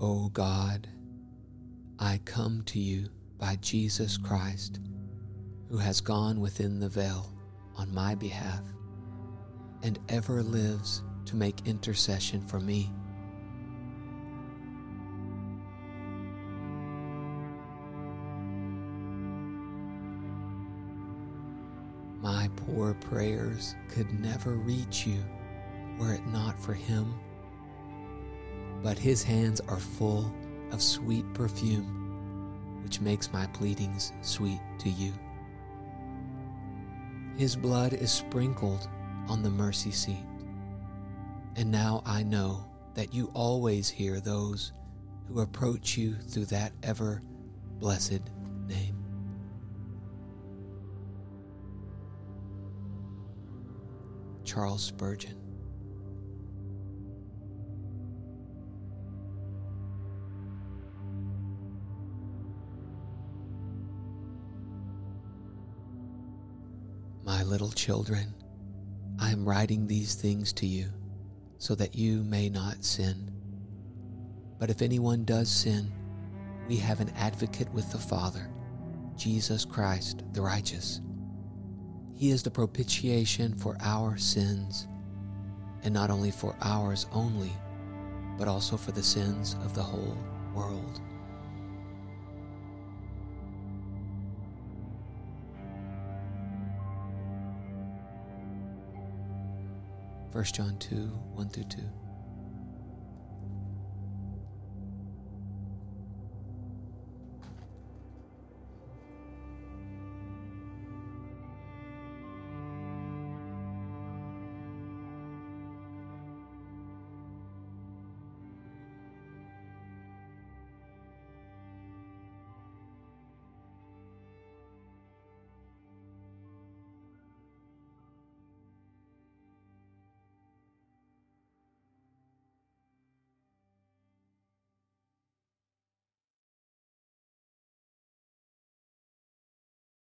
O God, I come to you by Jesus Christ, who has gone within the veil on my behalf and ever lives to make intercession for me. My poor prayers could never reach you were it not for him. But his hands are full of sweet perfume, which makes my pleadings sweet to you. His blood is sprinkled on the mercy seat. And now I know that you always hear those who approach you through that ever blessed name. Charles Spurgeon. My little children, I am writing these things to you so that you may not sin. But if anyone does sin, we have an advocate with the Father, Jesus Christ the righteous. He is the propitiation for our sins, and not only for ours only, but also for the sins of the whole world. 1 John 2 1 through 2.